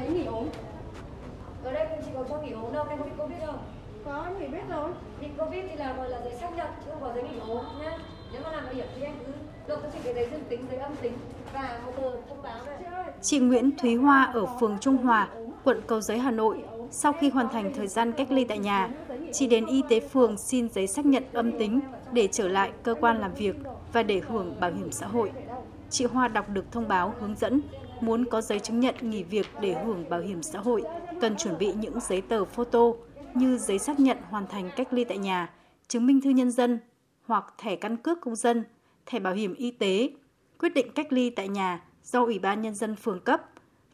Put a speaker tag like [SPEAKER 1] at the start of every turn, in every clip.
[SPEAKER 1] giấy nghỉ ốm
[SPEAKER 2] ở đây cũng chỉ có cho nghỉ ốm đâu, em có bị Covid không?
[SPEAKER 1] có em nghỉ biết rồi
[SPEAKER 2] Bị Covid thì là gọi là giấy xác nhận, chứ không có giấy nghỉ ốm nhá. Nếu mà làm bảo hiểm thì em cứ nộp cho chị cái giấy dương tính, giấy âm tính và một tờ thông báo
[SPEAKER 1] ơi
[SPEAKER 3] Chị Nguyễn Thúy Hoa ở phường Trung Hòa, quận Cầu Giấy, Hà Nội, sau khi hoàn thành thời gian cách ly tại nhà, chị đến y tế phường xin giấy xác nhận âm tính để trở lại cơ quan làm việc và để hưởng bảo hiểm xã hội. Chị Hoa đọc được thông báo hướng dẫn muốn có giấy chứng nhận nghỉ việc để hưởng bảo hiểm xã hội, cần chuẩn bị những giấy tờ photo như giấy xác nhận hoàn thành cách ly tại nhà, chứng minh thư nhân dân hoặc thẻ căn cước công dân, thẻ bảo hiểm y tế, quyết định cách ly tại nhà do Ủy ban Nhân dân phường cấp,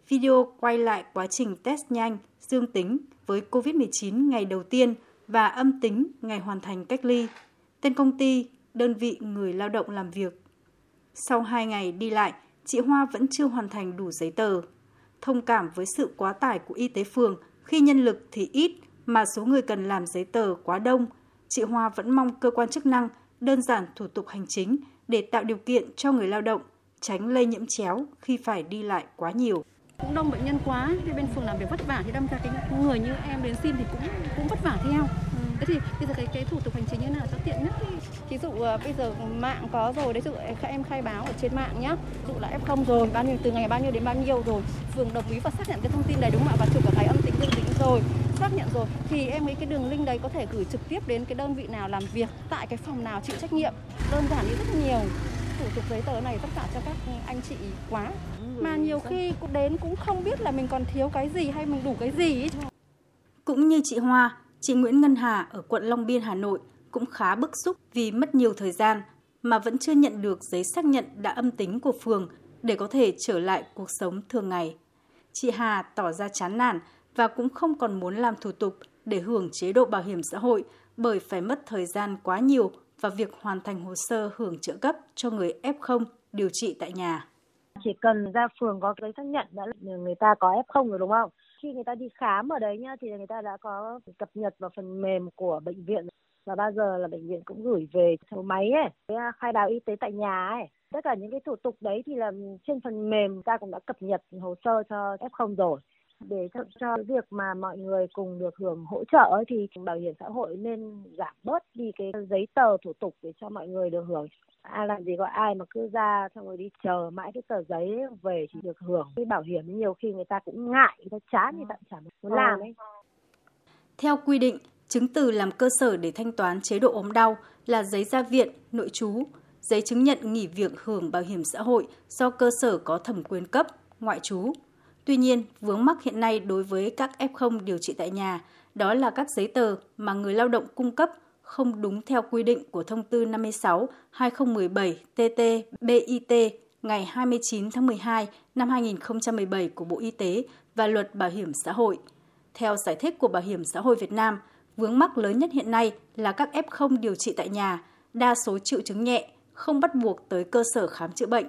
[SPEAKER 3] video quay lại quá trình test nhanh dương tính với COVID-19 ngày đầu tiên và âm tính ngày hoàn thành cách ly, tên công ty, đơn vị người lao động làm việc. Sau 2 ngày đi lại, chị Hoa vẫn chưa hoàn thành đủ giấy tờ. Thông cảm với sự quá tải của y tế phường khi nhân lực thì ít mà số người cần làm giấy tờ quá đông, chị Hoa vẫn mong cơ quan chức năng đơn giản thủ tục hành chính để tạo điều kiện cho người lao động tránh lây nhiễm chéo khi phải đi lại quá nhiều.
[SPEAKER 1] cũng đông bệnh nhân quá thì bên phường làm việc vất vả thì đâm ra cái người như em đến xin thì cũng cũng vất vả theo thế thì bây giờ cái cái thủ tục hành chính như nào cho tiện nhất? Thì ví dụ ờ, bây giờ mạng có rồi đấy dụ ờ, em- em khai báo ở trên mạng nhá. Ví dụ là f không rồi bao nhiêu từ ngày bao nhiêu đến bao nhiêu rồi. Phường đồng ý và xác nhận cái thông tin đấy đúng không ạ? Và chụp cả cái âm tính dương tính rồi xác nhận rồi. Thì em nghĩ cái đường link đấy có thể gửi trực tiếp đến cái đơn vị nào làm việc tại cái phòng nào chịu trách nhiệm. Đơn giản đi rất nhiều thủ tục giấy tờ này tất cả cho các anh chị quá. Mà nhiều khi cũng đến cũng không biết là mình còn thiếu cái gì hay mình đủ cái gì ấy.
[SPEAKER 3] Cũng như chị Hoa, chị Nguyễn Ngân Hà ở quận Long Biên, Hà Nội cũng khá bức xúc vì mất nhiều thời gian mà vẫn chưa nhận được giấy xác nhận đã âm tính của phường để có thể trở lại cuộc sống thường ngày. Chị Hà tỏ ra chán nản và cũng không còn muốn làm thủ tục để hưởng chế độ bảo hiểm xã hội bởi phải mất thời gian quá nhiều và việc hoàn thành hồ sơ hưởng trợ cấp cho người F0 điều trị tại nhà.
[SPEAKER 4] chỉ cần ra phường có giấy xác nhận đã là người ta có F0 rồi đúng không? Khi người ta đi khám ở đấy nhá thì người ta đã có cập nhật vào phần mềm của bệnh viện và bao giờ là bệnh viện cũng gửi về số máy ấy, cái à, khai báo y tế tại nhà ấy. Tất cả những cái thủ tục đấy thì là ừ, trên phần mềm ta cũng đã cập nhật hồ sơ cho F0 rồi. Để cho, cho việc mà mọi người cùng được hưởng hỗ trợ thì bảo hiểm xã hội nên giảm bớt đi cái giấy tờ thủ tục để cho mọi người được hưởng. Ai làm gì có ai mà cứ ra xong rồi đi chờ mãi cái tờ giấy ấy về thì được hưởng. Cái bảo hiểm nhiều khi người ta cũng ngại người ta chán ta cũng chả muốn làm ấy.
[SPEAKER 3] Theo quy định, chứng từ làm cơ sở để thanh toán chế độ ốm đau là giấy ra viện, nội trú, giấy chứng nhận nghỉ việc hưởng bảo hiểm xã hội do cơ sở có thẩm quyền cấp, ngoại trú. Tuy nhiên, vướng mắc hiện nay đối với các F0 điều trị tại nhà đó là các giấy tờ mà người lao động cung cấp không đúng theo quy định của thông tư 56/2017 TT-BIT ngày 29 tháng 12 năm 2017 của Bộ Y tế và Luật Bảo hiểm xã hội. Theo giải thích của Bảo hiểm xã hội Việt Nam, vướng mắc lớn nhất hiện nay là các F0 điều trị tại nhà, đa số triệu chứng nhẹ, không bắt buộc tới cơ sở khám chữa bệnh.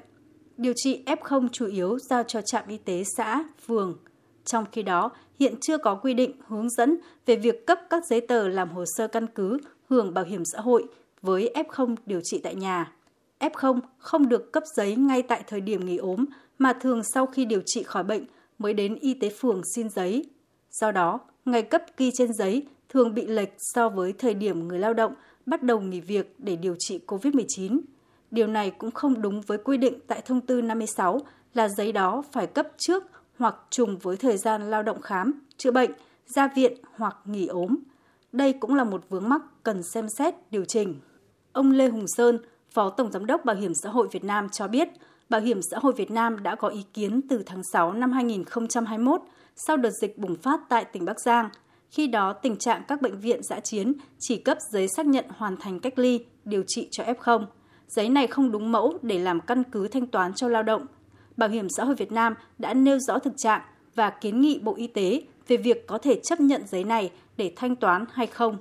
[SPEAKER 3] Điều trị F0 chủ yếu giao cho trạm y tế xã, phường. Trong khi đó, hiện chưa có quy định hướng dẫn về việc cấp các giấy tờ làm hồ sơ căn cứ hưởng bảo hiểm xã hội với F0 điều trị tại nhà. F0 không được cấp giấy ngay tại thời điểm nghỉ ốm mà thường sau khi điều trị khỏi bệnh mới đến y tế phường xin giấy. Do đó, ngày cấp ghi trên giấy thường bị lệch so với thời điểm người lao động bắt đầu nghỉ việc để điều trị COVID-19. Điều này cũng không đúng với quy định tại thông tư 56 là giấy đó phải cấp trước hoặc trùng với thời gian lao động khám, chữa bệnh, ra viện hoặc nghỉ ốm. Đây cũng là một vướng mắc cần xem xét điều chỉnh. Ông Lê Hùng Sơn, Phó Tổng Giám đốc Bảo hiểm xã hội Việt Nam cho biết, Bảo hiểm xã hội Việt Nam đã có ý kiến từ tháng 6 năm 2021 sau đợt dịch bùng phát tại tỉnh Bắc Giang. Khi đó, tình trạng các bệnh viện giã chiến chỉ cấp giấy xác nhận hoàn thành cách ly, điều trị cho F0. Giấy này không đúng mẫu để làm căn cứ thanh toán cho lao động. Bảo hiểm xã hội Việt Nam đã nêu rõ thực trạng và kiến nghị Bộ Y tế về việc có thể chấp nhận giấy này để thanh toán hay không.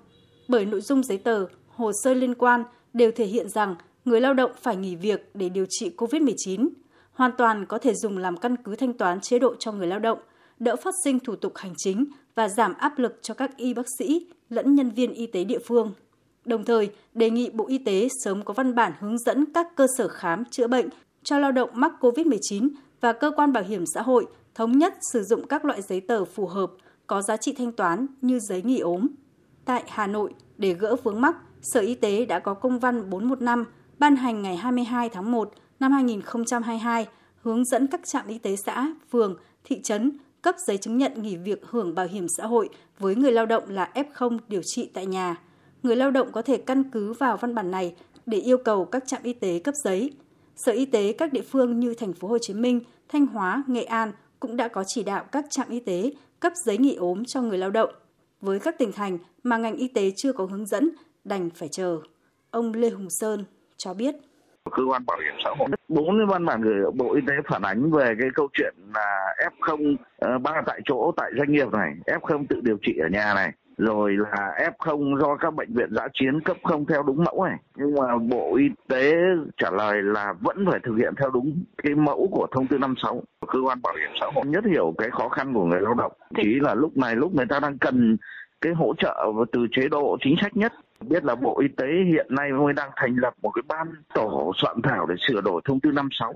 [SPEAKER 3] Bởi nội dung giấy tờ, hồ sơ liên quan đều thể hiện rằng người lao động phải nghỉ việc để điều trị COVID-19, hoàn toàn có thể dùng làm căn cứ thanh toán chế độ cho người lao động, đỡ phát sinh thủ tục hành chính và giảm áp lực cho các y bác sĩ lẫn nhân viên y tế địa phương. Đồng thời, đề nghị Bộ Y tế sớm có văn bản hướng dẫn các cơ sở khám chữa bệnh cho lao động mắc COVID-19 và cơ quan bảo hiểm xã hội thống nhất sử dụng các loại giấy tờ phù hợp, có giá trị thanh toán như giấy nghỉ ốm. Tại Hà Nội, để gỡ vướng mắc, Sở Y tế đã có công văn 415 ban hành ngày 22 tháng 1 năm 2022 hướng dẫn các trạm y tế xã, phường, thị trấn cấp giấy chứng nhận nghỉ việc hưởng bảo hiểm xã hội với người lao động là F0 điều trị tại nhà. Người lao động có thể căn cứ vào văn bản này để yêu cầu các trạm y tế cấp giấy. Sở Y tế các địa phương như thành phố Hồ Chí Minh, Thanh Hóa, Nghệ An cũng đã có chỉ đạo các trạm y tế cấp giấy nghỉ ốm cho người lao động. Với các tỉnh thành mà ngành y tế chưa có hướng dẫn, đành phải chờ. Ông Lê Hùng Sơn cho biết
[SPEAKER 5] cơ quan bảo hiểm xã hội bốn văn bản gửi bộ y tế phản ánh về cái câu chuyện là f0 ờ, ba tại chỗ tại doanh nghiệp này f0 tự điều trị ở nhà này rồi là F0 do các bệnh viện giã chiến cấp không theo đúng mẫu này. Nhưng mà Bộ Y tế trả lời là vẫn phải thực hiện theo đúng cái mẫu của thông tư 56 của cơ quan bảo hiểm xã hội. Nhất hiểu cái khó khăn của người lao động. Chỉ là lúc này lúc người ta đang cần cái hỗ trợ từ chế độ chính sách nhất biết là Bộ Y tế hiện nay mới đang thành lập một cái ban tổ soạn thảo để sửa đổi thông tư 56.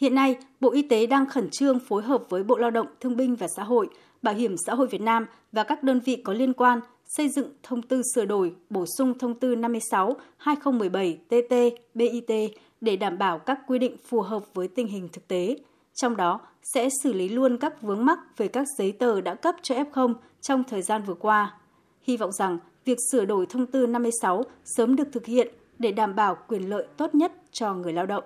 [SPEAKER 3] Hiện nay, Bộ Y tế đang khẩn trương phối hợp với Bộ Lao động, Thương binh và Xã hội, Bảo hiểm xã hội Việt Nam và các đơn vị có liên quan xây dựng thông tư sửa đổi, bổ sung thông tư 56/2017 TT-BIT để đảm bảo các quy định phù hợp với tình hình thực tế. Trong đó sẽ xử lý luôn các vướng mắc về các giấy tờ đã cấp cho F0 trong thời gian vừa qua. Hy vọng rằng việc sửa đổi thông tư 56 sớm được thực hiện để đảm bảo quyền lợi tốt nhất cho người lao động.